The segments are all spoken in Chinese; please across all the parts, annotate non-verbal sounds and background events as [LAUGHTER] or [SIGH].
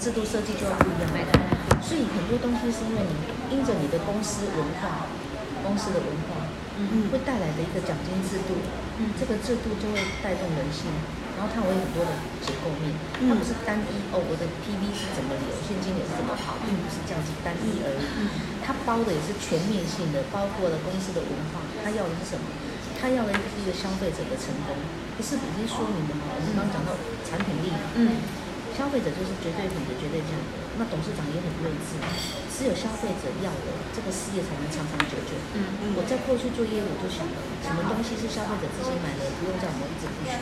制度设计就要不一样。所以很多东西是因为你因着你的公司文化、公司的文化，嗯，会带来的一个奖金制度，嗯，这个制度就会带动人性。然后它会有很多的结构面，它不是单一哦，我的 PV 是怎么流，现金流是怎么跑，并不是这样子单一而已。它包的也是全面性的，包括了公司的文化，它要的是什么？它要的是一个消费者的成功，不是已经说明了吗？我们刚刚讲到产品力，嗯，消费者就是绝对品的绝对价格。那董事长也很睿智，只有消费者要的，这个事业才能长长久久。嗯嗯，我在过去做业务，我就想了，什么东西是消费者自己买的，不用叫我们一直不需。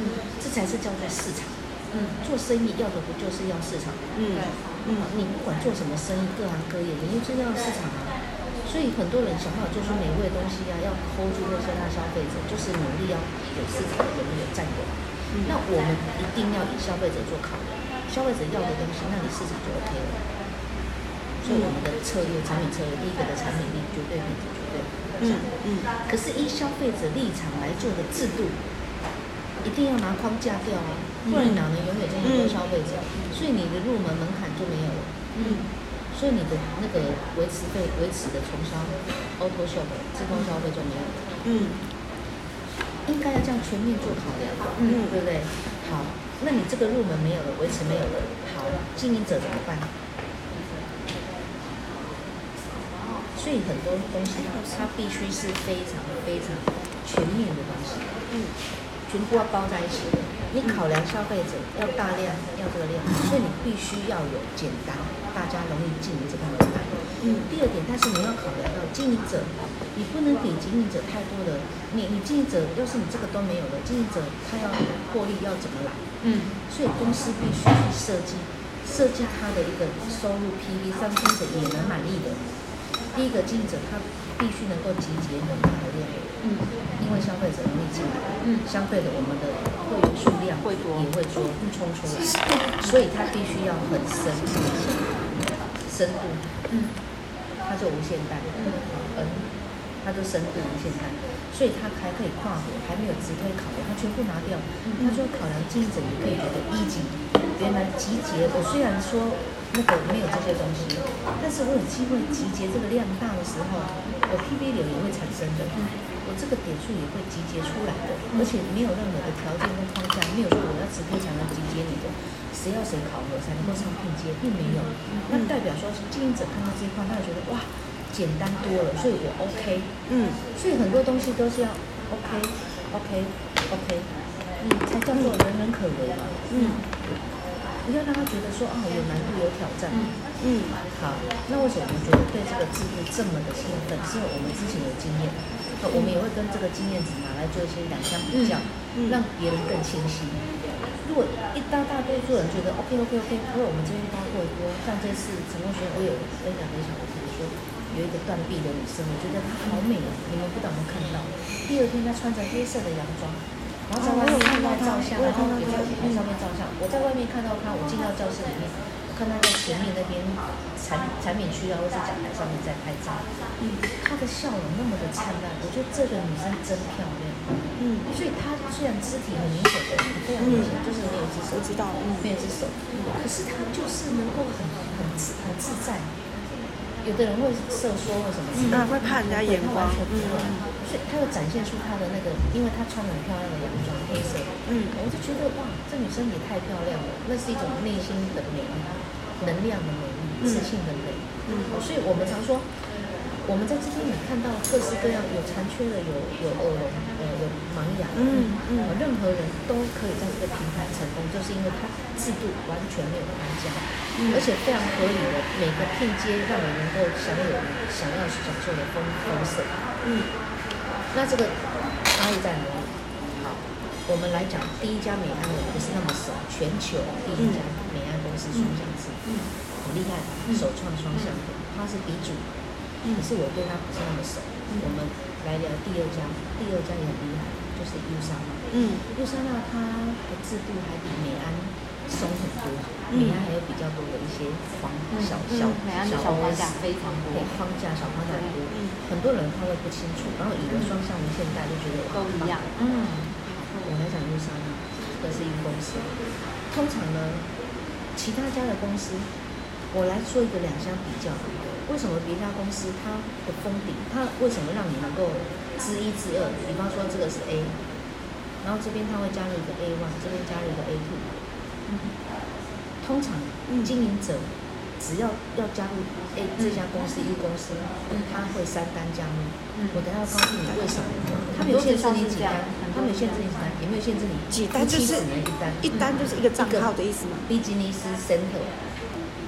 嗯，这才是叫做市场。嗯，做生意要的不就是要市场？嗯嗯，你不管做什么生意，各行各业，你就是要市场啊。所以很多人想办法做出美味的东西啊，要 hold 住那些大消费者，就是努力要有市场的那个占有。那我们一定要以消费者做考量。消费者要的东西，那你市场就 OK 了。所以我们的策略，产品策略，第一个的产品力绝对品质绝对。嗯嗯。可是依消费者立场来做的制度，一定要拿框架掉啊，不然哪能永远这么多消费者？所以你的入门门槛就没有了。嗯。所以你的那个维持费、维持的重销、auto shop 自动消费就没有了。嗯。应该要这样全面做考量，嗯，对不对？好。那你这个入门没有了，维持没有了，好，经营者怎么办？所以很多东西它必须是非常非常全面的东西，嗯，全部要包在一起的。你考量消费者要大量，要这个量，所以你必须要有简单，大家容易进的这个门槛。嗯，第二点，但是你要考量到经营者。你不能给经营者太多的，你你经营者要是你这个都没有了，经营者他要获利要怎么来？嗯，所以公司必须去设计，设计他的一个收入 PV，让经营者也能满意的。第一个经营者他必须能够集结很大的量，嗯，因为消费者容易进来，嗯，相对的我们的会员数量会多，也会说冲出来，所以他必须要很深，深度，嗯，他就无限大，嗯。它就深度无限大，所以它还可以跨国，还没有直推考量，它全部拿掉。他说考量经营者也可以觉得一级，原来集结我虽然说那个没有这些东西，但是我有机会集结这个量大的时候，我 PV 流也会产生的，我这个点数也会集结出来的，而且没有任何的条件跟框架，没有说我要直推才能集结你的，谁要谁考核才能够上拼接，并没有。那代表说经营者看到这一块，他会觉得哇。简单多了，所以我 OK，嗯，所以很多东西都是要 OK，OK，OK，嗯，才叫做人人可为嘛，嗯，不要让他觉得说啊有难度有挑战，嗯，好，那为什么我们觉得对这个制度这么的兴奋？是因为我们之前有经验，我们也会跟这个经验值拿来做一些两相比较，让别人更清晰。如果一大大多数人觉得 OK OK OK，因为我们这边包括多像这次成功学院，我有分享分享，我比如说。有一个断臂的女生，我觉得她好美哦，你们不知道有没看到？第二天她穿着黑色的洋装，然后在外面看到照相，然后也在舞台上面照相。我在外面看到她，我进到教室里面，我看她在前面那边产产品区啊，或是讲台上面在拍照。嗯，她的笑容那么的灿烂，我觉得这个女生真漂亮。嗯，所以她虽然肢体很明显的，非常明显，就是没有一只手，我知道，没有一只手，可是她就是能够很很自很自在。有的人会色缩或什么，他会怕人家眼光，嗯，所以他又展现出他的那个，因为他穿了很漂亮的洋装，黑色，嗯，我就觉得哇，这女生也太漂亮了，那是一种内心的美丽，能量的美丽，自信的美，嗯，所以我们常说。我们在这边也看到各式各样有残缺的，有有耳聋，呃，有盲哑，嗯嗯，任何人都可以在这个平台成功，就是因为它制度完全没有框架，嗯，而且非常合理的每个拼接让你能够享有想要享受的丰丰盛，嗯，那这个差异在哪里？好，我们来讲第一家美安我不是那么熟，全球第一家美安公司双向式，嗯，很厉害，首创双向的，它是鼻祖。可是我对他不是那么熟。我们来聊第二家，第二家也很厉害，就是优莎娜。嗯优莎娜它的制度还比美安松很多，美安还有比较多的一些框小小小框架非常多，框架小框架很多人他会不清楚，然后以为双向无限大就觉得都一样。嗯，我来讲优莎娜，这是一个公司，通常呢。其他家的公司，我来做一个两相比较。为什么别家公司它的封顶，它为什么让你能够知一知二？比方说这个是 A，然后这边它会加入一个 A one，这边加入一个 A two。嗯，通常经营者只要要加入 A 这家公司一公司，他会三单加入。我等下要告诉你为什么。他没有限制你几单，他没有限制你几单，也没有限制你几单，就是一单，一单就是一个账号的意思吗？Business Center。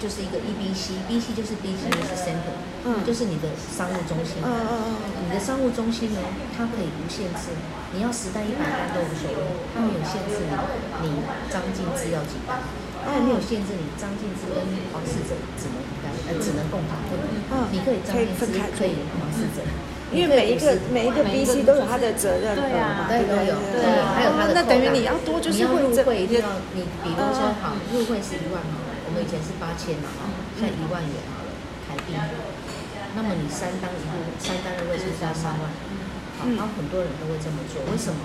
就是一个 EBC，BC 就是 Business Center，嗯，就是你的商务中心，嗯嗯嗯，你的商务中心呢，它可以无限制，你要十单一百单都无所谓，它没有限制你，你张静芝要几单，它也没有限制你张静芝跟黄世哲只能一单，呃，只能共同分，嗯，你可以张静芝可以黄世哲，因为每一个每一个 BC 都有他的责任，对啊，对都有，对，还有他的，那等于你要多就是入会一定要，你比如说好入会是一万嘛。我们以前是八千嘛，哈，现在一万元好了，台币。那么你三单一户，三单的位置是要三万，好，然后很多人都会这么做，为什么？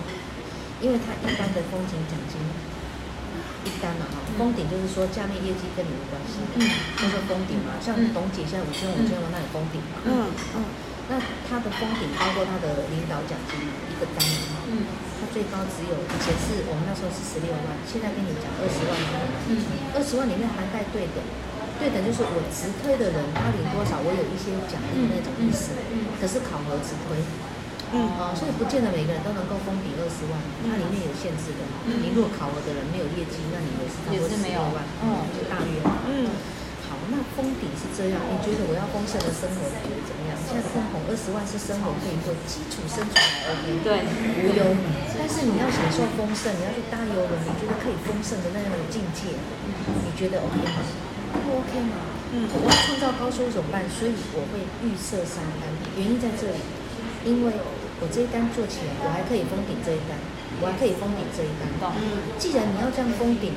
因为他一单的封顶奖金，一单嘛，哈，封顶就是说下面业绩跟你没关系，嗯，叫做封顶嘛，像董姐现在五千五千万，那里封顶嘛，嗯。嗯，那他的封顶包括他的领导奖金一个单，嗯。最高只有以前是我们那时候是十六万，现在跟你讲二十万。嗯，二十万里面涵盖对等，对等就是我直推的人他领多少，我有一些奖励那种意思。嗯，可是考核直推，嗯，哦，所以不见得每个人都能够封顶二十万，它里面有限制的。你如果考核的人没有业绩，那你也是差不多十六万，嗯，就大约。嗯。好那封顶是这样，你觉得我要丰盛的生活，你觉得怎么样？现在的通膨二十万是生活可以做基础生存还 OK，对，无忧。但是你要享受丰盛，你要去搭游轮，你觉得可以丰盛的那样的境界，你觉得 OK 吗？不 OK 吗？嗯，我要创造高收入怎么办？所以我会预设三单，原因在这里，因为我这一单做起来，我还可以封顶这一单，我还可以封顶这一单。嗯，既然你要这样封顶。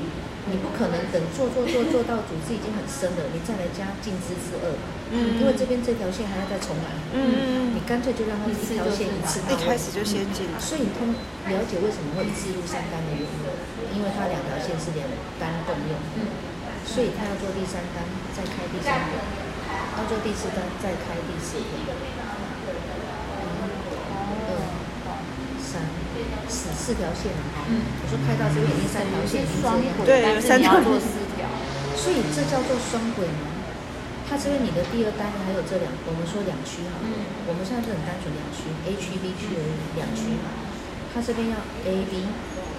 你不可能等做做做做到组织已经很深了，你再来加进资之二，嗯，因为这边这条线还要再重来，嗯，你干脆就让它一条线一次到位，一开始就先进，所以你通了解为什么会一次入三单的原因，因为它两条线是两单共用，所以他要做第三单再开第三个，要做第四单再开第四个。四四条线哈，我说拍到这边已经三条线，双轨，对，三条做四条，所以这叫做双轨嘛。它这边你的第二单还有这两，我们说两区哈，我们现在是很单纯两区，A 区 B 区而已，两区嘛。它这边要 A B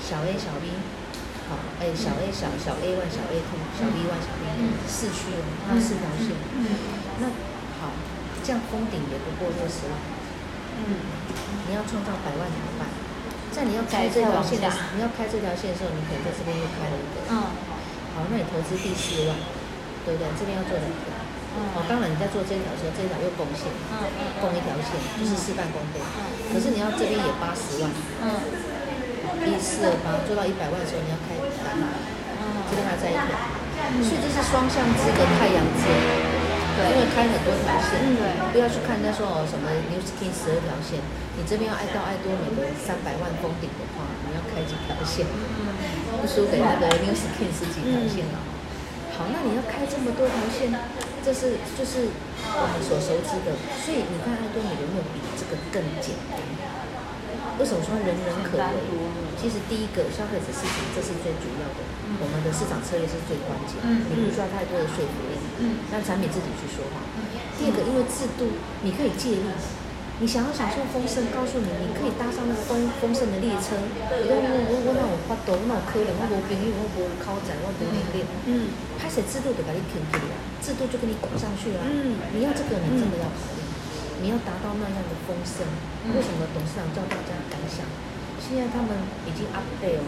小 A 小 B，好，哎小 A 小小 A one 小 A two 小 B one 小 B two 四区哦，它四条线。嗯那好，这样封顶也不过六十万。嗯，你要创造百万怎么办？在你要开这条线的时候，你要开这条线的时候，你可能在这边又开了一个。嗯。好，那你投资第四万，对不对？这边要做两个。嗯。哦，当然你在做这条时候，这条又贡献。嗯。贡一条线，就是事半功倍。嗯。可是你要这边也八十万。嗯。一四二八做到一百万的时候，你要开单。嗯。这边还在一条。嗯。所以这是双向支的太阳支。对，因为开很多条线，嗯、对，不要去看人家说哦什么 New Skin 十二条线，你这边要爱到爱多美的三百万封顶的话，你要开几条线？嗯，不输给那个 New Skin 十几条线了。嗯、好，那你要开这么多条线，这是就是我们所熟知的，所以你看爱多美有没有比这个更简单？为什么说人人可为？其实第一个消费者市场，这是最主要的，嗯、我们的市场策略是最关键，嗯、你不需要太多的说服力。嗯，让产品自己去说话。第二个，因为制度，你可以借力。你想要享受丰盛，告诉你，你可以搭上那个丰丰盛的列车。我我我我那种发抖，那种可能，我无朋友，我无靠仔，我无能力。嗯。拍摄制度就把你拼起来，制度就给你拱上去了。嗯。你要这个，你真的要你要达到那样的丰盛，为什么董事长叫大家敢想？现在他们已经 update 了。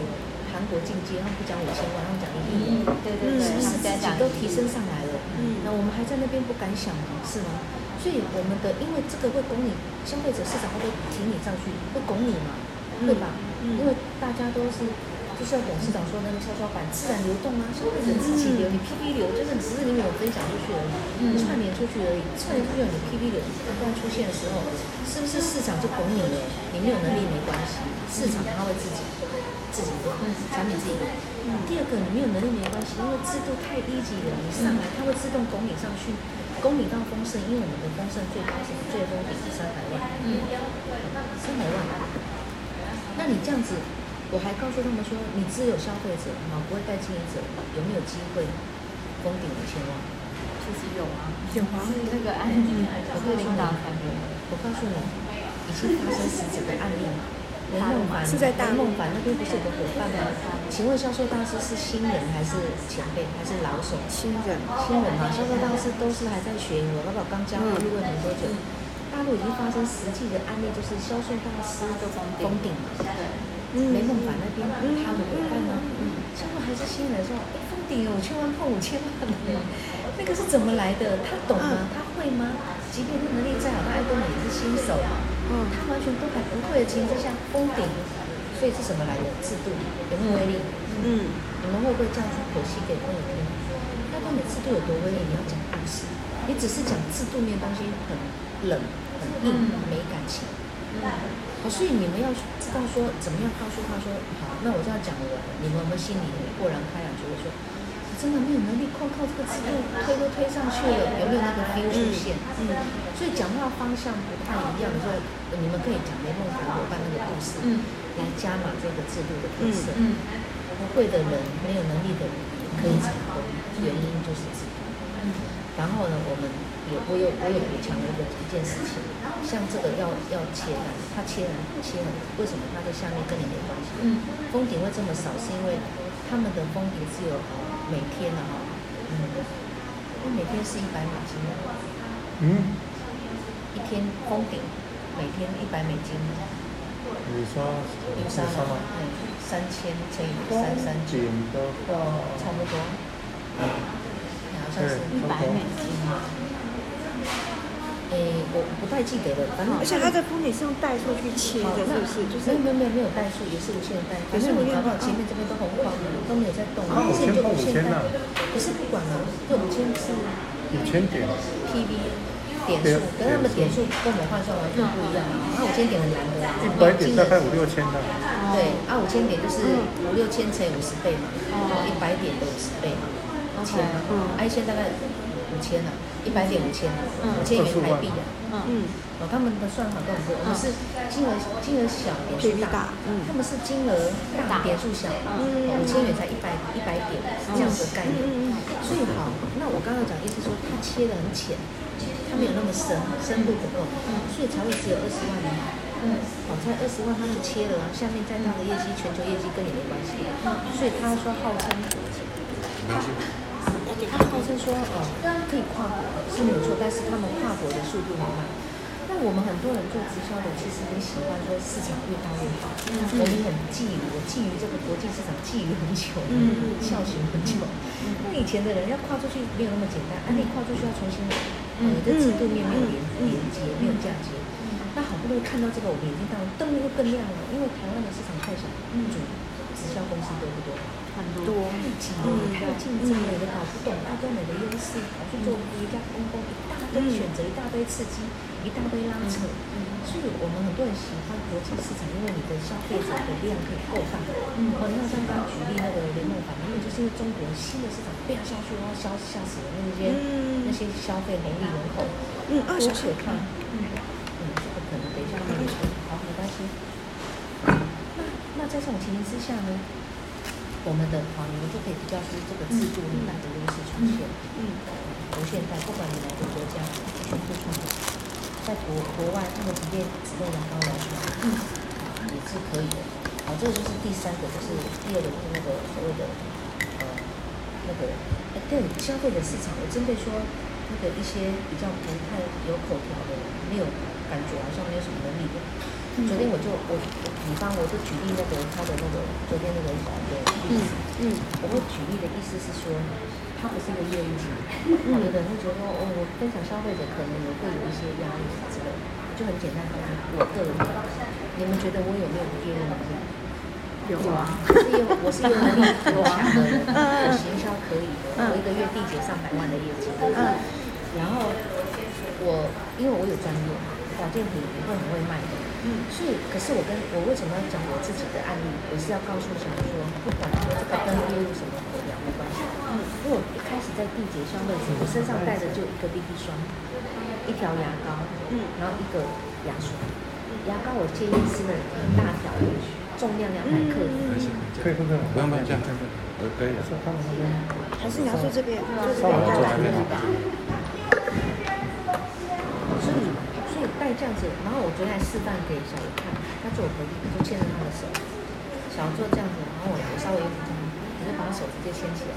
韩国进阶，他们不讲五千万，他们讲一亿，对对对，是不是自己都提升上来了？嗯，那我们还在那边不敢想吗？是吗？所以我们的，因为这个会拱你，消费者市场会提你上去，会拱你嘛，对吧？因为大家都是，就像董事长说那个跷跷板，自然流动啊，消费者自己流，你 PP 流就是只是你没有分享出去而已，串联出去而已，串联出去你 PP 流不断出现的时候，是不是市场就拱你了？你没有能力没关系，市场它会自己。自己做，产品自己做。第二个，你没有能力没关系，因为制度太低级了，你上来它会自动拱你上去，拱你到丰盛，因为我们的丰盛最高是最高点是三百万，嗯三百万。那你这样子，我还告诉他们说，你只有消费者啊，不会带经营者，有没有机会封顶五千万？其实有啊，有啊，那个案例，我会领导团队，我告诉你。已经发生实质的案例吗？雷梦凡是在大梦凡那边不是有个伙伴吗？请问销售大师是新人还是前辈还是老手？新人，新人嘛，销售大师都是还在学。我老板刚加入入会没多久，大陆已经发生实际的案例，就是销售大师都封顶，封顶了。雷梦凡那边他的伙伴呢？最后还是新人说，哎，封顶五千万破五千万，那个是怎么来的？他懂吗？他会吗？即便他能力再好，他爱多美也是新手。嗯，他完全都还不会的情况下封顶，所以是什么来的制度？有没有威力？嗯，你们会不会这样子剖析给朋友听？那到底制度有多威力？你要讲故事，你只是讲制度面东西很冷、很硬、没感情。嗯，好，所以你们要知道说怎么样告诉他说，好，那我这样讲了，你们有没有心里豁然开朗，觉得说？真的没有能力，靠靠这个制度推都推上去了，有没有那个 feel 出现？嗯，嗯，所以讲话方向不太一样的时候，你们可以讲雷梦凡伙伴那个故事，嗯，来加码这个制度的特色。嗯，会的人没有能力的人可以成功，原因就是制度。嗯，然后呢，我们有我有我有补强的一个一件事情，像这个要要切单，它切了切了，为什么它在下面跟你没关系？嗯，封顶会这么少，是因为他们的封顶只有。每天的，哈，嗯，因为每天是一百美金，嗯，一天封顶，每天一百美金，你说，有三吗？嗯，三千乘以三三九，哦，差不多，嗯好像是一百美金。诶，我不太记得了，反正而且它的封顶是用代数去切的，是不是？就是没有没有没有代数，也是无限代。可是我搞不好前面这边都红框，都没有在动。五千就无限代。可是不管了，这五千是五千点。PV 点数，跟他们点数跟我们换算完全不一样。啊，五千点很难的啦。一百点大概五六千的。对，啊，五千点就是五六千乘以五十倍嘛，哦，一百点的五十倍嘛，千，嗯，啊，现在大概五千了。一百点五千，五千元台币啊，嗯，哦，他们的算法跟我们不一样，我们是金额金额小点数大，嗯，他们是金额大点数小，嗯，五千元才一百一百点，是这样子的概念，所以好，那我刚刚讲的意思说，它切的很浅，它没有那么深，深度不够，所以才会只有二十万嘛，嗯，好，在二十万，他们切了，下面再大的业绩，全球业绩跟你没关系，所以他说号称。他号称说，哦，可以跨国是没有错，但是他们跨国的速度很慢。那我们很多人做直销的，其实很喜欢说市场越大越好。我们很觊觎，我觊觎这个国际市场，觊觎很久，嗯，效循很久。那以前的人要跨出去没有那么简单，啊，你跨出去要重新，你的制度面没有连连接，没有嫁接。那好不容易看到这个，我们眼睛当然灯又更亮了，因为台湾的市场太小，嗯，销公司多不多？很多，太紧了，太竞争了，你搞不懂大家哪个优势，跑去做一家公公，一大堆选择，一大堆刺激，一大堆拉扯。所以我们很多人喜欢国际市场，因为你的消费者的量可以够大。嗯，好，那像刚刚举例那个雷梦凡，因为就是因为中国新的市场不要下去，然后消吓死了那些那些消费红利人口，嗯，多可怕。嗯，嗯，这个可能等一下慢慢说。好，没关系。那那在这种情形之下呢？我们的啊，你们就可以比较出这个制度里面的优势出现。嗯，无限代，不管你哪个国家，全部出现。在国国外，他们直接只用牙膏来刷，嗯，也是可以的。好，这个就是第三个，就是第二个，就是那个所谓的呃那个哎，对消费者市场，我针对说那个一些比较不太有口条的，没有感觉好像没有什么能力的。昨天我就我我比方我就举例那个他的那个昨天那个小的例子，嗯，我会举例的意思是说，他不是一个业务型，有的人会觉得说，哦，我分享消费者可能也会有一些压力之类的，就很简单告诉我个人，你们觉得我有没有业务能力？有啊，我是有我是有能力很强的，我行销可以的，我一个月缔结上百万的业绩，嗯，然后我因为我有专业。保健品也会很会卖的。嗯，所以可是我跟我为什么要讲我自己的案例？我是要告诉小说，不管说这个跟业务什么口粮没关系。嗯，因为我一开始在缔结消费时，我身上带的就一个 BB 霜，一条牙膏，嗯，然后一个牙刷。牙膏我建议是很大条的，重量两百克。可以，可以不用不用这样，可以。还是你要说这边，就是稍微坐这这样子，然后我昨天还示范给小刘看，他坐我隔壁，就牵着他的手，小做这样子，然后我我稍微这样，我就把他手直接牵起来，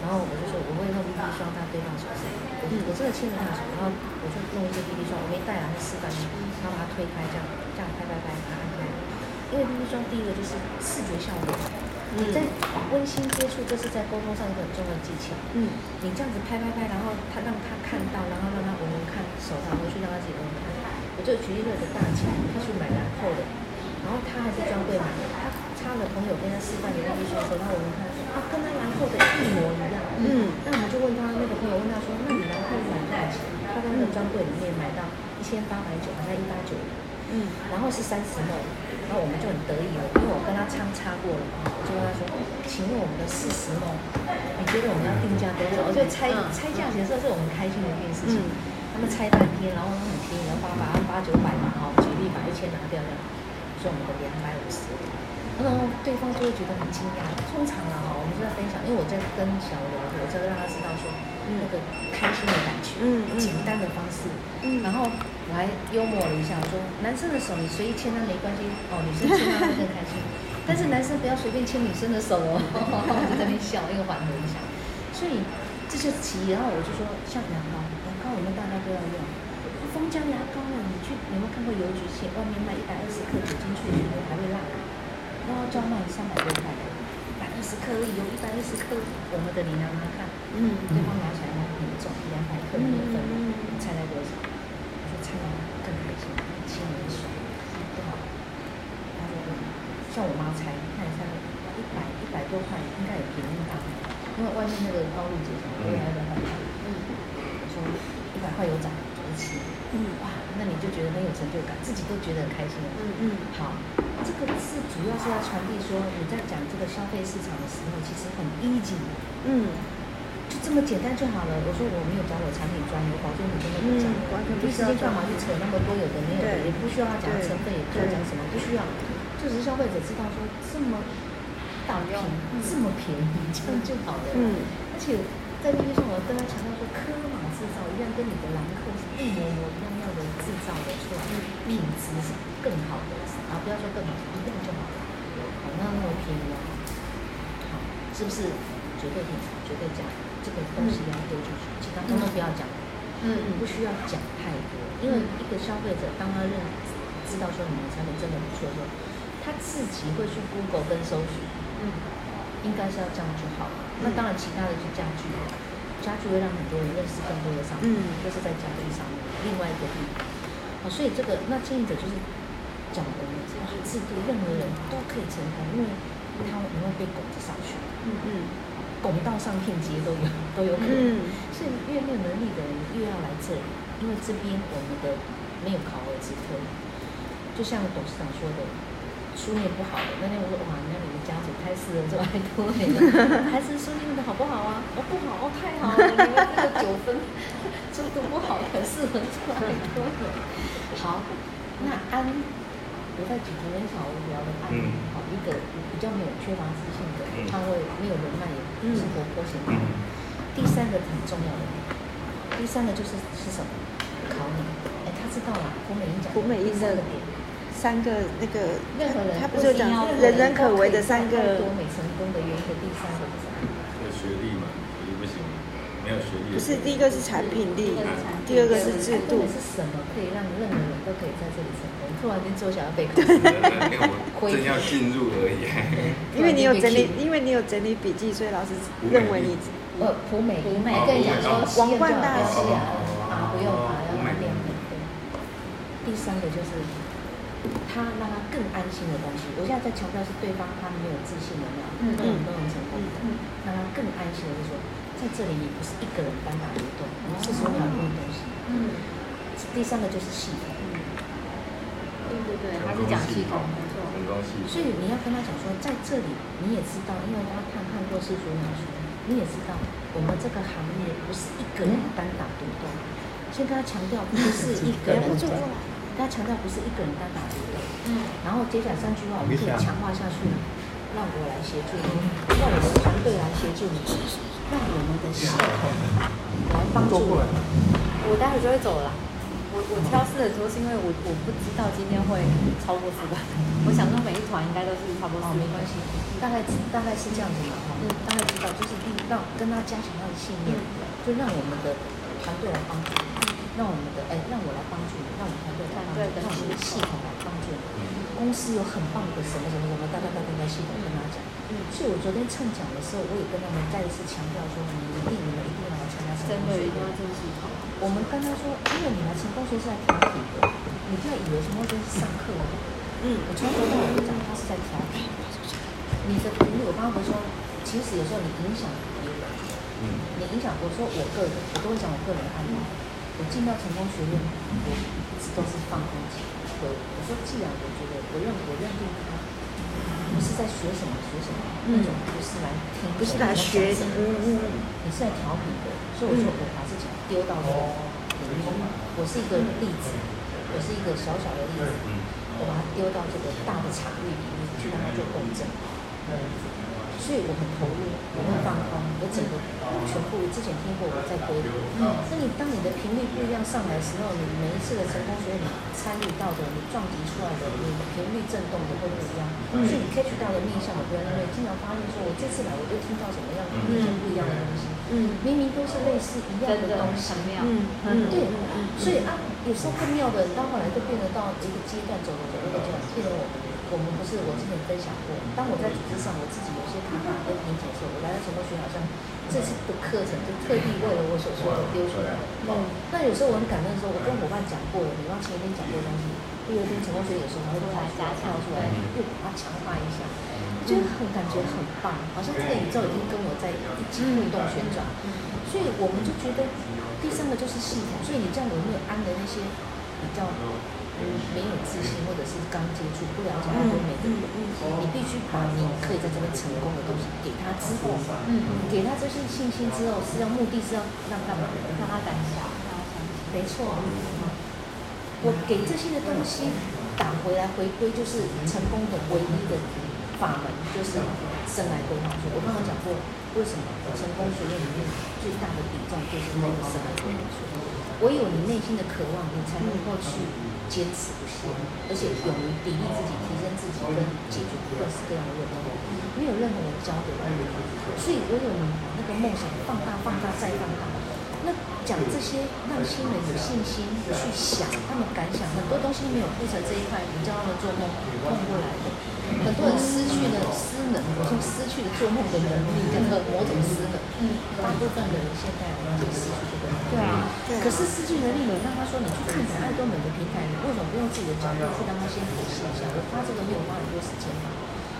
然后我就说我会用 BB 霜在对方手上，我我真的牵着他的手，然后我就弄一些 BB 霜，我没带啊，他示范，然后把它推开，这样这样拍拍拍，拍拍拍，因为 BB 霜第一个就是视觉效果。你在温馨接触，这是在沟通上一个很重要的技巧。嗯，你这样子拍拍拍，然后他让他看到，然后让他闻闻看，手拿回去让他自己闻闻。就举一个大巧，他去买兰蔻的，然后他还是专柜买的，他他的朋友跟他示范的那一双，说他闻闻看，说啊，跟他兰蔻的一模一样。嗯，那我们就问他那个朋友问他说，那你兰蔻买多少钱？他在那个专柜里面买到一千八百九，好像一八九。嗯，然后是三十毫然后我们就很得意了，因为我跟他参差过了嘛，我就跟他说，请问我们的四十毫你觉得我们要定价多少？我就猜猜价钱的时候是我们开心的一件事情。他们猜半天，然后他很便宜，然后八百、八九百嘛，哈，举例把一千拿掉了，说我们的两百五十，然后对方就会觉得很惊讶。通常啊，哈，我们就在分享，因为我在跟小刘，我就让他知道说那个开心的感觉，嗯，简单的方式，嗯，然后。我还幽默了一下，说男生的手你随意牵他没关系哦，女生牵他会更开心。但是男生不要随便牵女生的手哦，我就在那边笑，又缓和一下。所以这就是其一。然后我就说，像牙膏，牙膏我们大家都要用。蜂胶牙膏啊，你去有没有看过邮局写外面卖一百二十克酒精萃取的还会辣，然后就要卖三百多块的，一百二十克而已，有一百二十克，我们的你拿拿看，嗯，对方拿起来很重，两百克的分量，你猜猜多少？我说猜到更开心，亲你的手，不好。他说：“像我妈猜，看一下，一百一百多块应该也便宜吧？因为外面那个高露洁什么都还在卖。嗯，我说一百块有涨，九十七。嗯，哇，那你就觉得很有成就感，自己都觉得很开心。嗯嗯，好，这个是主要是要传递说，你在讲这个消费市场的时候，其实很 easy。嗯。”就这么简单就好了。我说我没有讲我产品专业，保证你真的不讲。第一时间干嘛去扯那么多有的没有的，也不需要他讲成分，也不要讲什么，不需要。就是消费者知道说这么大瓶，这么便宜，这样就好了。嗯。而且在那边上，我跟他强调跟你的兰蔻是一模模一样样的制造的出来，品质是更好的啊！不要说更好，一样就好了。好，那那么便宜啊？好，是不是绝对品质，绝对价？这个东西要丢出去，其他通通不要讲。嗯嗯，不需要讲太多，因为一个消费者当他认知道说你们产品真的不错的时候，他自己会去 Google 跟搜寻。嗯，应该是要这样就好了。那当然，其他的是家具，家具会让很多人认识更多的商品。嗯，就是在家具上面另外一个地方。好，所以这个那经营者就是讲的制度，任何人都可以成功，因为他不会被拱着上去。嗯嗯。拱到上片阶都有 [LAUGHS] 都有可能，嗯、所以越没有能力的人越要来这里，因为这边我们的没有考核之科，就像董事长说的，书念不好的，那天我说哇，那你们家族开始了这么多年了，孩子书念的好不好啊？哦不好哦，太好了，你们这个九分，书读不好很适合出来多的。好，那安。我在举昨天小无聊的案例，好一个比较没有缺乏自信的，他会没有人脉，也是活泼型的。第三个很重要的，第三个就是是什么？考你，哎，他知道了。胡美英讲，胡美英的三个那个，任何人他不是讲人人可为的三个多美成功的原因的第三个是什么？有学历嘛？学历不行，没有学历。不是，第一个是产品力，第二个是制度。是什么可以让任何人都可以在这里成功？突然间坐下来背课，[LAUGHS] 正要进入而已。[LAUGHS] 因为你有整理，因为你有整理笔记，所以老师认为你呃普美普美跟你讲说王冠大师啊啊不用啊，要买点免费。第三个就是他让他更安心的东西。我现在在强调是对方他没有自信的那样，嗯嗯都能成功的，让他更安心的就是说，在这里你不是一个人单打独斗，是所有的东西。嗯，第三个就是系统。对对对，他是讲系统，没错。所以你要跟他讲说，在这里你也知道，因为他看看过世俗描述，你也知道，我们这个行业不是一个人单打独斗。先跟他强调，不是一个人的，[LAUGHS] 跟他强调不是一个人单打独斗。嗯。然后接下来三句话，我们可以强化下去，让我来协助你，让我的团队来协助你，让我们的系统来帮助你。我待会就会走了。我我挑四的时候是因为我我不知道今天会超过四个，我想说每一团应该都是差不多。哦，没关系，大概大概是这样子嘛，哈，嗯，大概知道就是让跟他加强他的信念，就让我们的团队来帮助，让我们的哎让我来帮助你，让我们团队来帮助，让我们的系统来帮助你。公司有很棒的什么什么什么，大概大概在系统跟他讲。嗯，所以我昨天趁讲的时候，我也跟他们再一次强调说，你一定你们一定要来参加成功学院，系统。我们跟他说，因为你来成功学是来调皮的，你不要以为成功学是上课的。嗯，我从头到尾都讲，他是在调皮。你的频率，我刚刚说，其实有时候你影响别人，嗯，你影响，我说我个人，我都会讲我个人案例。我进到成功学院，我一直都是放空气。我我说，既然我觉得我认我认定他不是在学什么学什么，那种不是来听，不是来学，嗯嗯，你是来调皮的，所以我说我把自己丢到这个领域，我是一个例子，我是一个小小的例子，我把它丢到这个大的场域里面去让它做共振。所以我很投入，我很放空，我整个全部之前听过，我在归零。那你当你的频率不一样上来的时候，你每一次的成功学你参与到的，你撞击出来的，你频率震动的会不一样。所以你 catch 到的面向的不一样，因为经常发现说，我这次来我就听到什么样的完全不一样的东西。嗯，明明都是类似一样的东西。嗯嗯，对。所以啊，有时候更妙的，到后来就变得到一个阶段走着走着就变成我。我们不是，我之前分享过，当我在组织上我自己有些看法跟瓶颈的时候，我来到成功学，好像这次的课程就特地为了我所说的丢出来。嗯，那有时候我很感动的时候，我跟伙伴讲过了，你忘前一天讲过的东西，第二天成功学有时候会来加跳出来，又把它强化一下，就很感觉很棒，好像这个宇宙已经跟我在一起互动旋转。所以我们就觉得第三个就是系统，所以你这样有没有安的那些比较？嗯，没有自信，或者是刚接触不了解很多美的人，你必须把你可以在这边成功的东西给他之后，嗯，给他这些信心之后，是要目的是要让干嘛？让他胆小，让他相信。没错，我给这些的东西打回来回归，就是成功的唯一的法门，就是生来规划术。我刚刚讲过，为什么成功学院里面最大的比重就是那个生来规划术？唯有你内心的渴望，你才能够去。坚持不懈，而且勇于砥砺自己、提升自己，跟解决各式各样的问题。没有任何人教给你，所以唯有你把那个梦想放大、放大再放大。那讲这些，让新人有信心去想，他们敢想，很多东西没有铺成这一块，你叫他们做梦，梦不来的。很多人失去了失能，我说失去了做梦的能力，跟某种失能。嗯，大部分的人现在已经对啊。可是失去能力，有，那他说，你去看看爱多美的平台，你为什么不用自己的角度去让他先体验一下？我发这个没有花很多时间嘛。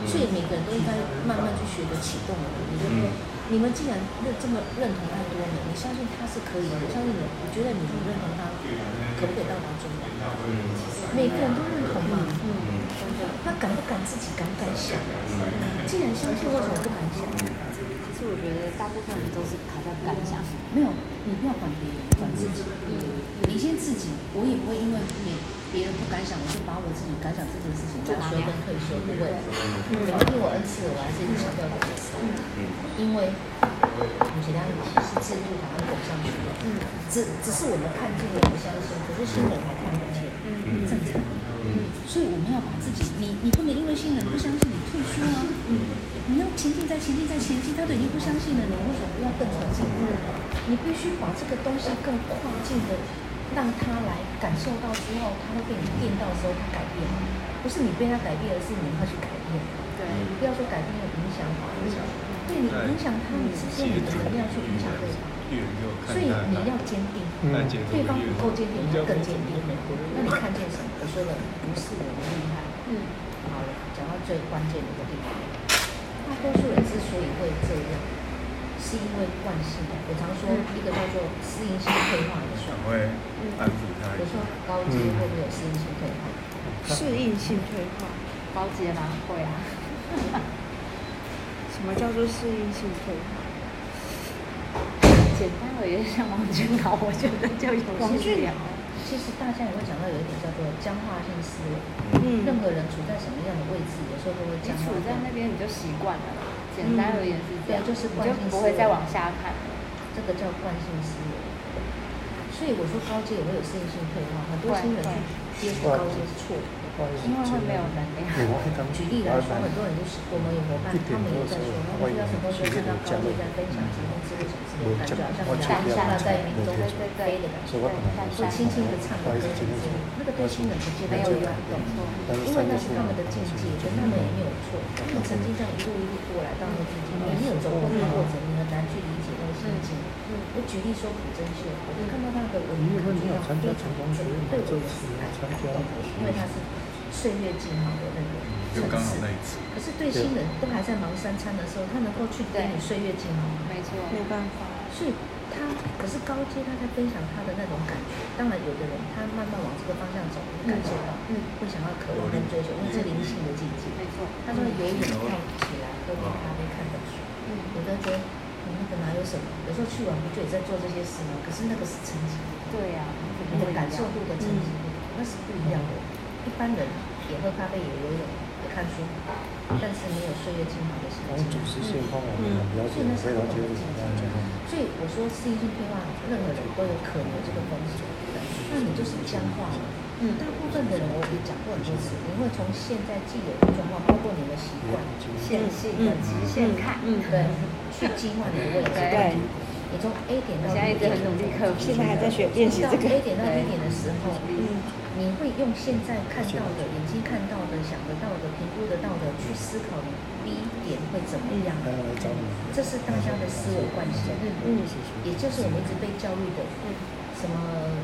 所以每个人都应该慢慢去学着启动了。你就说，你们既然认这么认同爱多美，你相信他是可以的，我相信你，我觉得你们认同他，可不可以到达终点？每个人都认同嘛。嗯。他敢不敢自己敢不敢想？既然相信，为什么不敢想？其实我觉得大部分人都是卡在不敢想。没有，你不要管别人，管自己。你先自己，我也不会因为别别人不敢想，我就把我自己敢想这件事情就说跟退休，不会。你们替我恩赐，我还是一直强调这件事。因为我觉得是制度把它走上去的。嗯。只只是我们看见了，不相信，可是新人还看不见。嗯。正常。所以我们要把自己，你你不能因为新人不相信你退出啊，嗯，你要前进再前进再前进，他都已经不相信了，你为什么不要更前进？你必须把这个东西更跨境的，让他来感受到之后，他会被你电到的时候，他改变，不是你被他改变，而是你要去改变。对，你不要说改变了影响法，影响，对你影响他，你是用你的能量去影响对方。所以你要坚定，对方不够坚定，你要更坚定。那你看见什么？我说的不是我们厉害。嗯，好了，讲到最关键的一个地方，大多数人之所以会这样，是是因为惯性的。我常说一个叫做适应性退化的时候，会安抚他。比如说高阶会不会有适应性退化？适应性退化，高阶吗？会啊。[LAUGHS] 什么叫做适应性退化？简单而言，像王俊豪，我觉得就有王俊豪。其实大家也会讲到有一点叫做僵化性思维。嗯。任何人处在什么样的位置，有时候都会僵化。你处在那边，你就习惯了。简单而言是这样，就是惯性思维，不会再往下看。这个叫惯性思维。所以我说高阶也会有适应性退化，很多新人去接触高阶是错的。因为会没有能量。举例来说，很多人就是我们有伙伴，他们也在说，他们需要什么时候看到高阶在分享什么之类什么之类的，感觉好像山下在云中飞的感觉，会轻轻的唱歌，那个对新人直接没有感动，因为那是他们的境界，觉得他们也没有错，他们曾经这样一路一路过来到那个境界，你没有走过那个过程，你很难去理解那个心境。我举例说朴珍秀，我看到他的文字，非常非常对我的喜爱，因为他是。岁月静好的那个可是对新人都还在忙三餐的时候，他能够去给你岁月静好吗？没错，没办法。所以他可是高阶，他在分享他的那种感觉。当然，有的人他慢慢往这个方向走，会感受到，嗯，会想要渴望跟追求，因为是灵性的境界。没错，他说游泳跳起来，喝杯咖啡，看本书。嗯，有的觉得你那个哪有什么？有时候去完不就也在做这些事吗？可是那个是层级。对呀，你的感受度的层级，那是不一样的。一般人也喝咖啡，也游泳，看书，但是没有岁月静好的时候。嗯，所以那是我们的境界。所以我说，适应性退化，任何人都有可能这个风险。那你就是僵化了。嗯，大部分的人我也讲过很多次，你会从现在既有的状况，包括你的习惯、线性的直线看，嗯，对，去计划你的未来。对，你从 A 点到 B 点，现在一直很努力，现在还在学练习这个。A 点到 B 点的时候，嗯。你会用现在看到的、眼睛看到的、想得到的、评估得到的去思考你 B 点会怎么样？这是大家的思维惯性。嗯，也就是我们一直被教育的，什么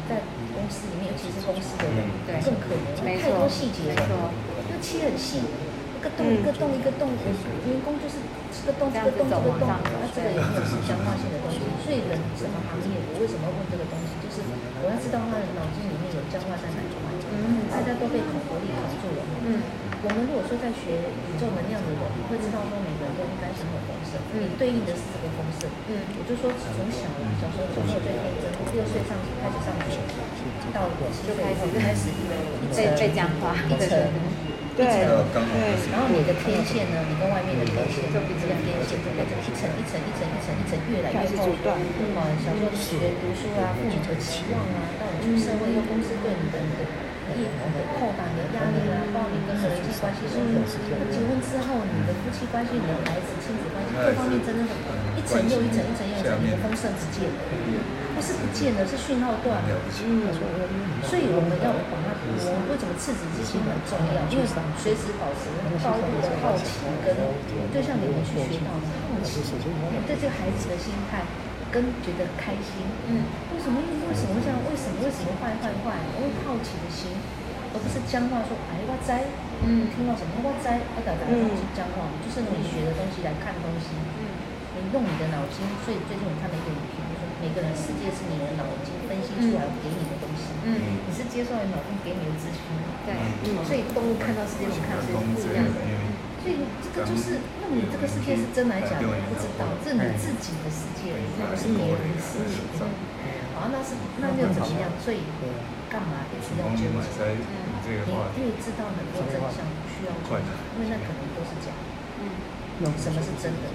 在公司里面，尤其是公司的人，更可能太多细节了，又切很细，一个洞一个洞一个洞，员工就是这个洞这个洞这个洞，那这个有没有是相关性的东西？所以人什么行业，我为什么要问这个东西？就是我要知道他的脑筋里面有僵化在哪里。嗯，大家都被恐合力绑住了。嗯，我们如果说在学宇宙能量的人，你会知道说每个人都应该是很丰盛。嗯，你对应的是这个丰盛。嗯，我就说从小小时候从天真，六岁上开始上学，到十岁开始开始被被僵化，一层对对。然后你的天线呢，你跟外面的天线，就比这个天线就变成一层一层一层一层一层越来越厚。嗯，小时候学读书啊，父母的期望啊，到你出社会，又公司对你的。业务的扩大的压力啊，包括你跟人际关系是不是？结婚之后，你的夫妻关系、你的孩子亲子关系各方面，真的很一层又一层，一层又一层，你的丰盛不见了，不是不见了，是讯号断了。嗯，所以我们要把它，我们为什么赤子之心很重要？因为随时保持高度的好奇，跟就像你们去学到的好奇，对这个孩子的心态。跟觉得开心，嗯，为什么？为什么会这样？为什么？为什么坏坏坏？因为好奇的心，而不是僵化说，哎，我栽，嗯，听到什么我栽，我打打打去僵化，就是你学的东西来看东西，嗯，你用你的脑筋，所以最近我看了一个每个人世界是你的脑筋分析出来给你的东西，嗯，你是接受你脑筋给你的资讯，对，嗯，所以动物看到世界是看世界不一样的。所以这个就是，那你这个世界是真来假的，不知道，这是你自己的世界，那不是别人的世界。好，那是那又怎么样？所以干嘛一直要纠结？你越知道很多真相，不需要纠结，因为那可能都是假的。嗯，什么是真的？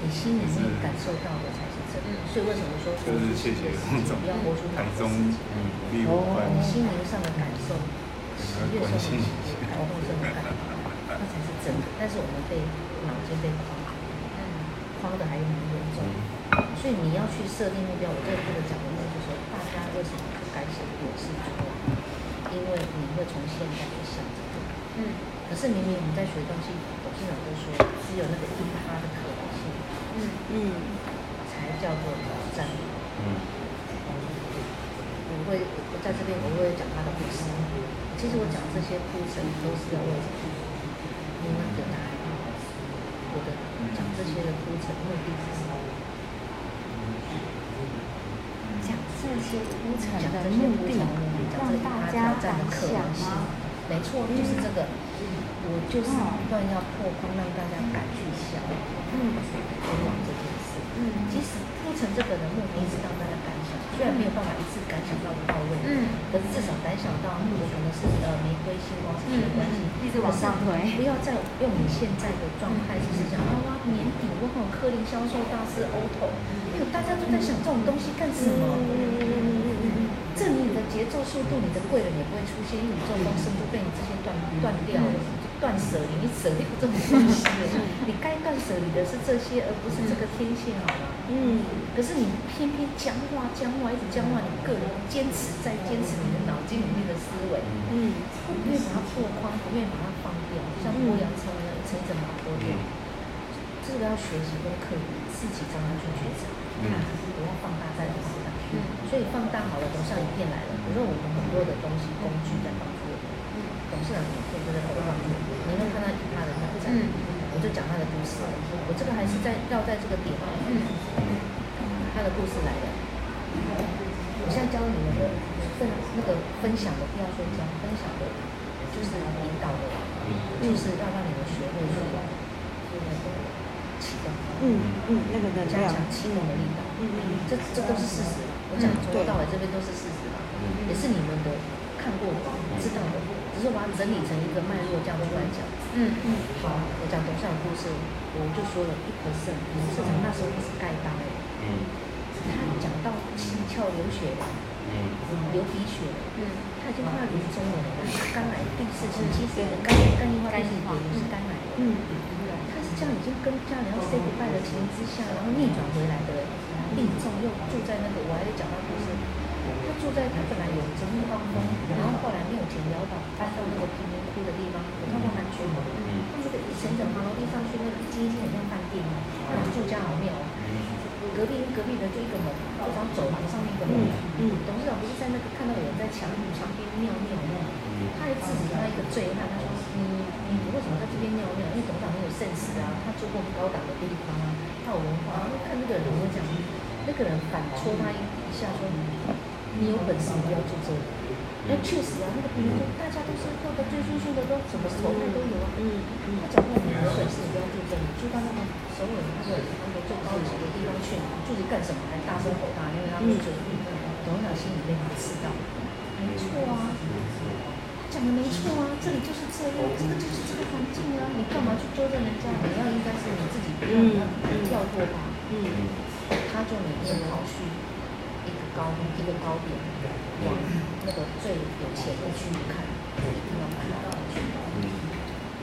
你心里面感受到的才是真的。所以为什么说就是谢谢不要活出太中，嗯，你心灵上的感受，喜悦上的喜悦，感动上的感动。那才是真的，但是我们被脑筋被框，嗯，框的还有很严重，所以你要去设定目标。我这个这个讲的呢，就是说大家为什么不敢写我是主啊？因为你会从现在去想这个，嗯，可是明明我们在学东西，董事长都说只有那个一趴的可能性，嗯嗯，才叫做挑战，嗯，我会我在这边我会讲他的故事，其实我讲这些铺陈都是要为什么？因为表达，我的讲这些的铺陈目的是什么？讲这些铺陈的目的，讲这个他挑战的可能性，没错，就是这个，我就是不断要破框，让大家敢去想，嗯，往这件事，嗯，即使铺陈这个的目的是让大家敢想，虽然没有办法一次感想到到位，嗯，可是至少感想到，我可能是呃玫瑰、星光什么的关系，一直往上推，不要再用你现在的状态，就是讲啊哇年底我好科林销售大师 auto，哎呦大家都在想这种东西干什么？证明你的节奏速度，你的贵人也不会出现，因为宇宙丰盛就被你这些断断掉了，断舍离，你舍掉这种东西了。你该断舍离的是这些，而不是这个天性，好吗？嗯。可是你偏偏僵化，僵化，一直僵化，你个人坚持在坚持你的脑筋里面的思维，嗯，不愿意把它破框，不愿意把它放掉，像剥洋葱一样一层一层把它剥掉。这个要学习跟刻意，自己常常去觉察，看，不要放大在你身上。嗯，所以放大好了，董事长影片来了。我说我们很多的东西工具在事长影片就在帮助你。你会看到其他的，他不讲，我就讲他的故事。我这个还是在绕在这个点。嗯，他的故事来了。我现在教你们的分那个分享的，不要说教，分享的，就是引导的，就是要让你们学会去启动。嗯嗯，那个的加强启动的力道。嗯嗯，这这都是事实。我讲从头到尾这边都是事实吧，也是你们的看过的、知道的，只是我把它整理成一个脉络这样出来讲。嗯嗯，好，我讲董事长的故事，我就说了一 percent，市场那时候不是盖章的。嗯，他讲到七窍流血的，嗯，流鼻血的，嗯，他已经快要临终了，肝癌第四期，其实肝肝硬化第四期也是肝癌。嗯，他是这样已经跟家人要 say goodbye 的情形之下，然后逆转回来的。病重又住在那个，我还得讲到住在他本来有着地方风，然后后来没有钱潦倒，搬到那个贫民窟的地方。我看过韩剧嘛，他那个一层层爬楼梯上去，那个经济很像饭店，那种住家好庙。隔壁隔壁的就一个门，就这样走廊上面一个门。嗯，董事长不是在那个看到有人在墙墙边尿尿吗？他还制止他一个醉汉，他说：“你你为什么在这边尿尿？因为董事长很有 sense 啊，他住过高档的地方啊，他有文化。”然后看那个人怎么讲。那个人反戳他一一下，说：“你有本事你不要住这里。”那确实啊，那个比如说大家都是过得最舒适的，都什么头发都有啊。嗯嗯。他讲过你有本事你不要住这里，住到那个首尔那个那个最高级的地方去，住着干什么？还大声吼他，因为他不准。董事长心里面他知道，没错啊，他讲的没错啊，这里就是这样，这个就是这个环境啊，你干嘛去纠正人家？你要应该是你自己不要跳过吧。嗯。他就每天跑去高一个高点，往那个最有钱的区域看，一定要看到那去。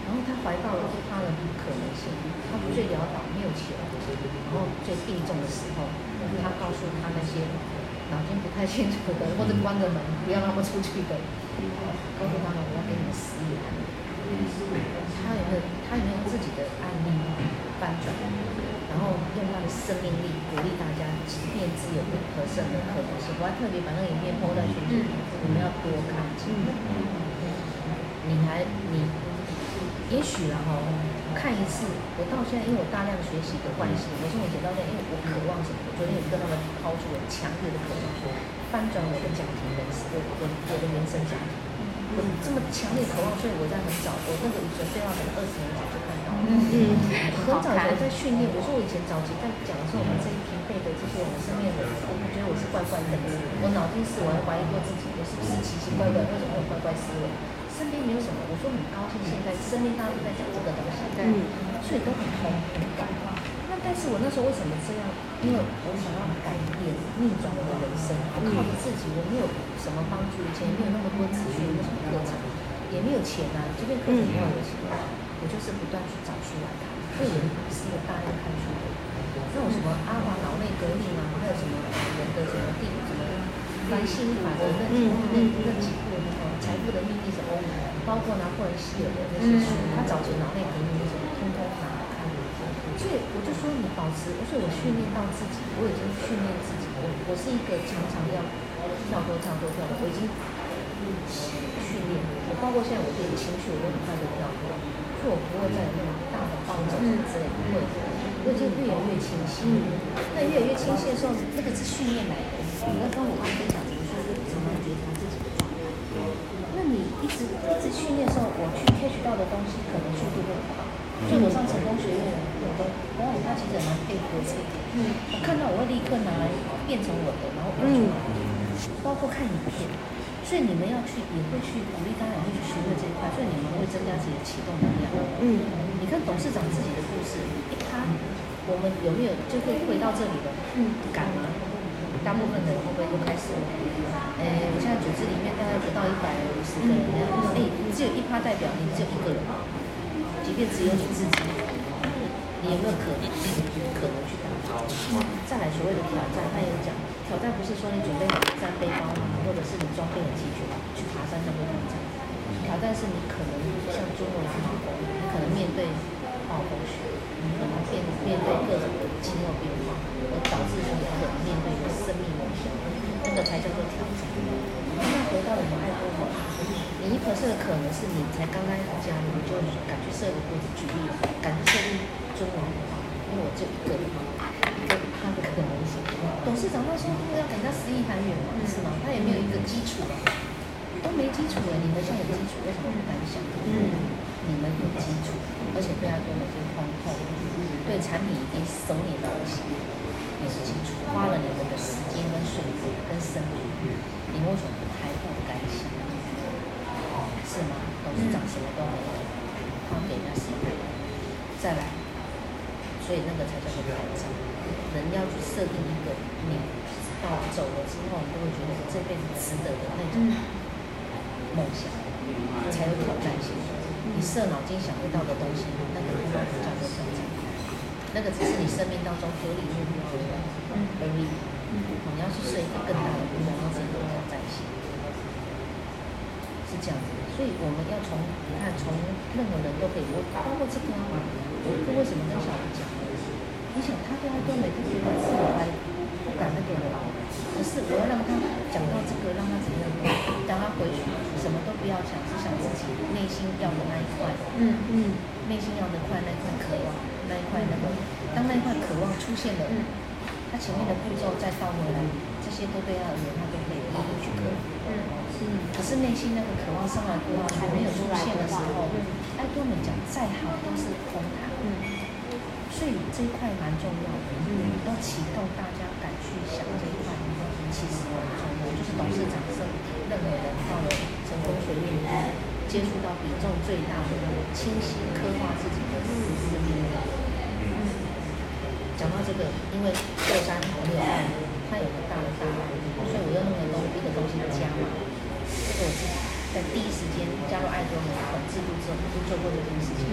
然后他怀抱了他的可能性，他最潦倒没有钱，然后最病重的时候，他告诉他那些脑筋不太清楚的，或者关着门不要让他们出去的，告诉他们我要给你们死眼。他有没有他有没有自己的案例翻转？然后用他的生命力鼓励大家，即便只有一个胜的可能性。我还特别把那个影片抛在群里，我们要多看。你还你，也许然后看一次，我到现在因为我大量学习的关系，我从以前到现在，因为我渴望什么？我昨天也跟他们抛出了强烈的渴望，说翻转我的家庭人生，我我我的原生家庭，我这么强烈渴望，所以我在很早，我那个以前非要等二十年前。嗯嗯，很早就在训练。我说我以前早期在讲的时候，我们这一批背的这些我们身边的人，我觉得我是怪怪的。我脑筋是我还怀疑过自己，我是不是奇奇怪怪？为什么有怪怪思维？身边没有什么。我说很高兴，现在身边大家都在讲这个东西，对，所以都很通很感化。那但是我那时候为什么这样？因为我想要改变、逆转我的人生。我靠着自己，我没有什么帮助，以前没有那么多资源，没有什么课程，也没有钱啊。这边课程没有钱。我就是不断去找书来看，这也是一个大量看书的。那种什么阿华脑内革命啊，还有什么人的什么地什么凡心理法的那那那几部那个财富的秘密什么，包括拿破仑希尔的那些书，他早期脑内革命那些通通拿来看。所以我就说你保持，所以我训练到自己，我已经训练自己，我我是一个常常要跳脱跳脱跳脱，我已经训练，我包括现在我这个情绪，我都很快就跳我不会再有那种大的暴走之类，不会，我就越来越清晰。那越来越清晰的时候，那个是训练来的。你要跟我刚分享怎么说，怎么觉察自己的状态。那你一直一直训练的时候，我去 catch 到的东西可能速度会快。就我上成功学院，我的往往他其实蛮配合的。嗯，我看到我会立刻拿来变成我的，然后嗯，包括看影片。所以你们要去，也会去鼓励大家也会去学会这一块，所以你们会增加自己的启动能量。嗯，你看董事长自己的故事，一他我们有没有就会回到这里了？嗯，敢吗？大部分人会不会都开始？哎，我现在组织里面大概不到一百五十个人，哎，只有一趴代表，你只有一个人。即便只有你自己，你有没有可能可能去达到？再来所谓的挑战，他有讲，挑战不是说你准备好山背包吗？或者是你装备很齐全去爬山叫做挑战。挑战是你可能像珠穆朗玛峰，你可能面对暴风雪，你可能面面对各种的气候变化，而导致你可能面对的生命危险，那个才叫做挑战。那回到我们爱多美。你一可是的可能是你才刚刚加入，你就敢去设立或者举例，敢去设立尊王的话，因为我就一个人，他的可能性。董事长他说他要给人家十亿韩元嘛，是吗？他也没有一个基础啊，都没基础了。你们现在有基础，为什么不敢想？嗯，你们有基础，而且对他多么的通透，对产品已经熟练到不行，也是基础，花了你们的时间跟水分跟生命，你为什么还不甘心？是吗？董事长什么都没有，他给人家时间，再来，所以那个才叫做挑战。人要去设定一个你到走了之后，你都会觉得我这辈子值得的那种梦想，才有挑战性。你设脑筋想得到的东西，那个不叫做挑战，那个只是你生命当中合理目标而已。你要去设一个更大的目标，让自己有挑战性，是这样子。所以我们要从你看，从任何人都可以，我包括这个啊，我为什么跟小孩讲？爱多美，他觉得自己还不敢那个了，可是我要让他讲到这个，让他怎么样？等他回去，什么都不要想，只想自己内心要的那一块。嗯嗯，内心要的快那一块渴望，那一块那个，当那一块渴望出现了，他前面的步骤再倒回来，这些都对他而言，他都可以一一去克服。嗯。嗯，可是内心那个渴望上来多还没有出现的时候，爱多美讲再好都是空谈。嗯，所以这一块蛮重要的，嗯，要启动大家敢去想这一块，其实蛮重要。就是董事长是任何人到了成功学院里面接触到比重最大的，清晰刻画自己的生命。嗯，讲到这个，因为过山很有爱，它有个大的大，所以我要弄个东一个东西加嘛。我自己在第一时间加入爱多美本制度之后，我就做过这件事情。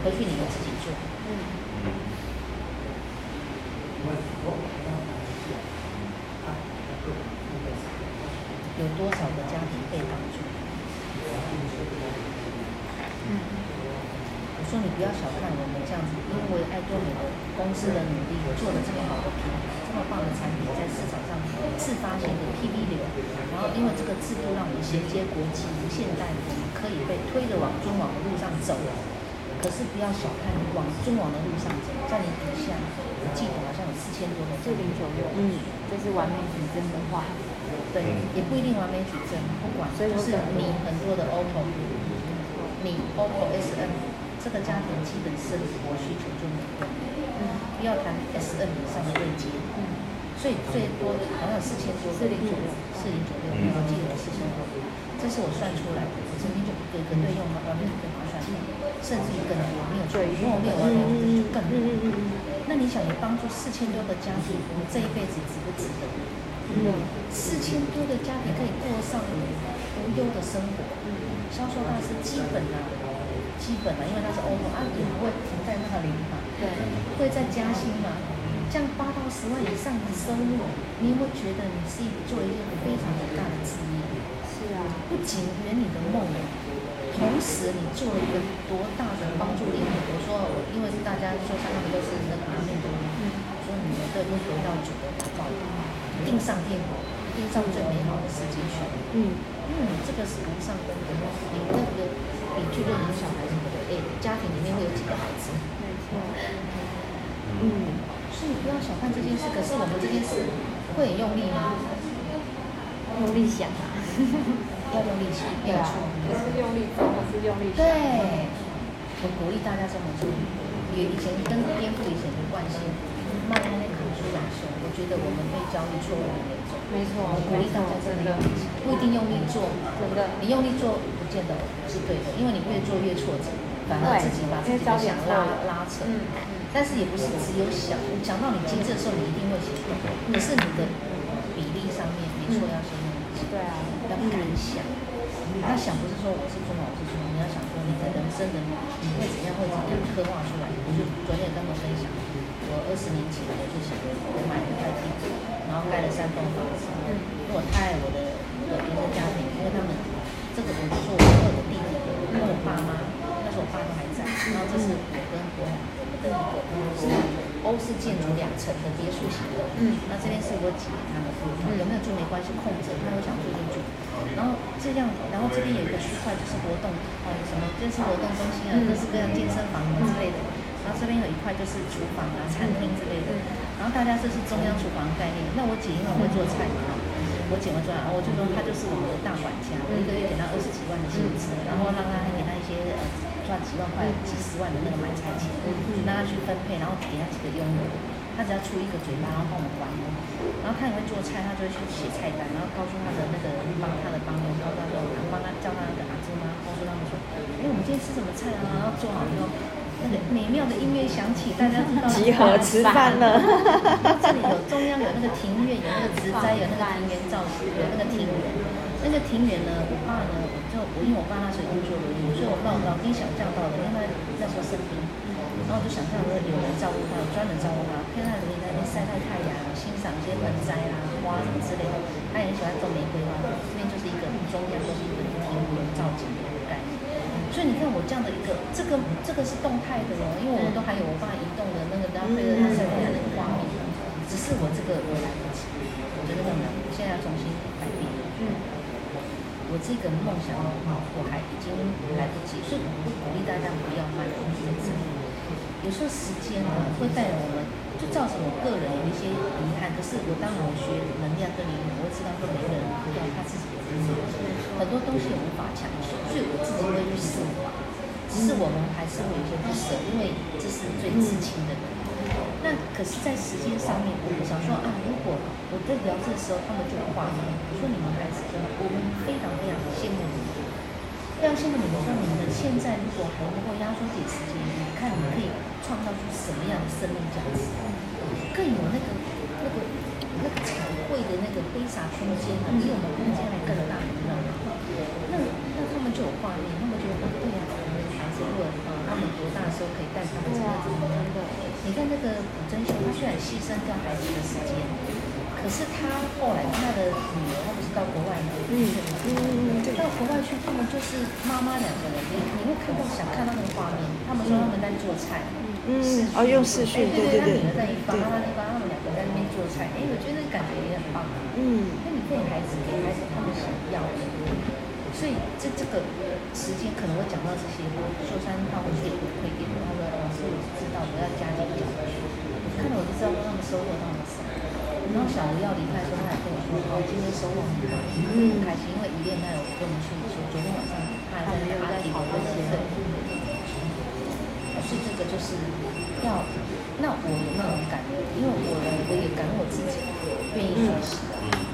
回去你们自己做。嗯。有多少个家庭被帮助？嗯。我说你不要小看我们这样子，因为爱多美的公司的努力，做了这么好的品牌，这么棒的产品，在市场上自发性的 PV 流。然后，因为这个制度让我们衔接国际现代，我们可以被推着往中网的路上走。可是不要小看你往中网的路上走，在你底下，我记得好像有四千多个。四零左右，嗯，这是完美矩阵的话，对，也不一定完美矩阵，不管，所以就是你很多的 auto，你 auto S N 这个家庭基本生活需求就没有，嗯，不要谈 S N 以上的对接，嗯。所以最多好像四千多，四零左右，四零左右，我记得四千多，这是我算出来的。我曾经就一个一个对。用了，完美对划算，甚至于更多，没有错，没有没有完美就更多。那你想，你帮助四千多个家庭，你这一辈子值不值得？嗯，四千多个家庭可以过上无忧的生活。销售大师基本啊，基本啊，因为他是欧盟，啊也不会停在那里嘛，对，会在加薪嘛。这样八到十万以上的收入，你有没有觉得你是做一件非常伟大的职业？是啊，不仅圆你的梦，同时你做了一个多大的帮助力？比如说，因为大家说他们都是那个阿弥陀佛，说你们都回到主的怀抱，定上天国，定上最美好的世界去。嗯嗯，这个是无上功德。你那个你去认养小孩什么的，哎，家庭里面会有几个孩子？没错。嗯。所以不要小看这件事，可是我们这件事会很用力吗？用力想啊，[LAUGHS] 要用力气，要出，不是用力做，而是用力。对，我鼓励大家这么做。也以前跟颠覆以前的惯性，慢慢的扛出来说，我觉得我们被教育错误的那种。没错，我鼓励大家真的用力，不一定用力做，真的，你用力做不见得是对的，因为你越做越挫折，反而自己把自己想拉拉扯。嗯，但是也不是只有想，想到你精致的时候，你一定会行动。可是你的比例上面，没错，要先啊，要敢想。那想不是说我是中老师说，你要想说你的人生的你会怎样，会怎样刻画出来。我就昨天跟他们分享，我二十年前我就想我买了一块地，然后盖了三栋房子。因为我太爱我的我的原生家庭，因为他们这个我就说我有个弟弟，因为我爸妈那时候我爸都还在，然后这是我跟我我的一个是欧式建筑两层的别墅型的。嗯，那这边是我姐他们，有没有住没关系，空着他都想住进。然后这样，然后这边有一个区块就是活动，哦什么就是活动中心啊，各式各样健身房之类的。然后这边有一块就是厨房啊、餐厅之类的。然后大家这是中央厨房的概念。那我姐因为会做菜嘛，我姐会做菜，我就说她就是我们的大管家，我一个月给她二十几万的薪资，然后让她给她一些呃赚几万块、几十万的那个买菜钱，让她去分配，然后给她几个佣人，她只要出一个嘴巴，然后帮我们管。然后他也会做菜，他就会去写菜单，然后告诉他的那个帮他的帮佣，告诉他说，帮他叫他的阿芝妈，告诉他们说，哎，我们今天吃什么菜啊？然后做好以后。那个美妙的音乐响起，大家知道集合吃饭了。[LAUGHS] 这里有中央有那个庭院，有那个植栽，有那个庭园造型，有那个庭园。那个庭园呢，我爸呢，就因为我爸那时候已经做了，所以我老老丁小叫到的，因为那时候生病，然后我就想象说有人照顾他，有专门照顾他，看他容易在那边晒晒太阳，欣赏一些盆栽啊、花什么之类的。他也很喜欢种玫瑰花，这边就是一个中央就是一个庭园造景的一个概念。所以你看我这样的一个，这个这个是动态的哦，因为我们都还有我爸移动的那个搭配的他晒太阳的画面，只是我这个我来不及，我觉得很难，我现在要重新改变。嗯，我这个梦想的话，我还已经来不及，所以我会鼓励大家不要慢，认真。有时候时间呢会带我们，就造成我个人有一些遗憾。可是我当然我学能量跟灵魂，我知道说每个人都有他自己的自己，很多东西无法强求。所以我自己会去释怀，只是我们还是会有些不舍，因为这是最至亲的人。那可是，在时间上面，我想说啊，如果我在聊这个时候，他们就有画面。我说你们孩子真的，我们非常非常羡慕你们，非常羡慕你们。说你们的现在如果还能够压缩点时间，你看你们可以创造出什么样的生命价值，更有那个那个那个彩绘的那个飞洒空间呢，比我们空间还更大，你知道吗？那那他们就有画面，他们就会对呀，我们的孩子如果呃他们多大的时候可以带他们怎么怎么样的？你看那个古祯修，他虽然牺牲掉孩子的时间，可是他后来他的女儿，他不是到国外吗？嗯嗯嗯，到国外去，他们就是妈妈两个人，你你会看到想看到那个画面，他们说他们在做菜，嗯，哦用视讯，对对对，他女儿在一方，妈妈那方，他们两个在那边做菜，哎，我觉得那感觉也很棒，嗯，那你给孩子给孩子他们想要的。所以这这个时间可能会讲到这些，秀山他会给回馈给我，他说老师我是知道我要加紧讲，我看到我就知道他们收获到了什么。然后小吴要离开的时候，他还跟我说，哦，今天收获很大，很开心，因为一练他有跟我们去说，昨天晚上他还在阿迪的那些。的，所以这个就是要，那我有那种感觉，因为我我也感恩我自己我愿意学习。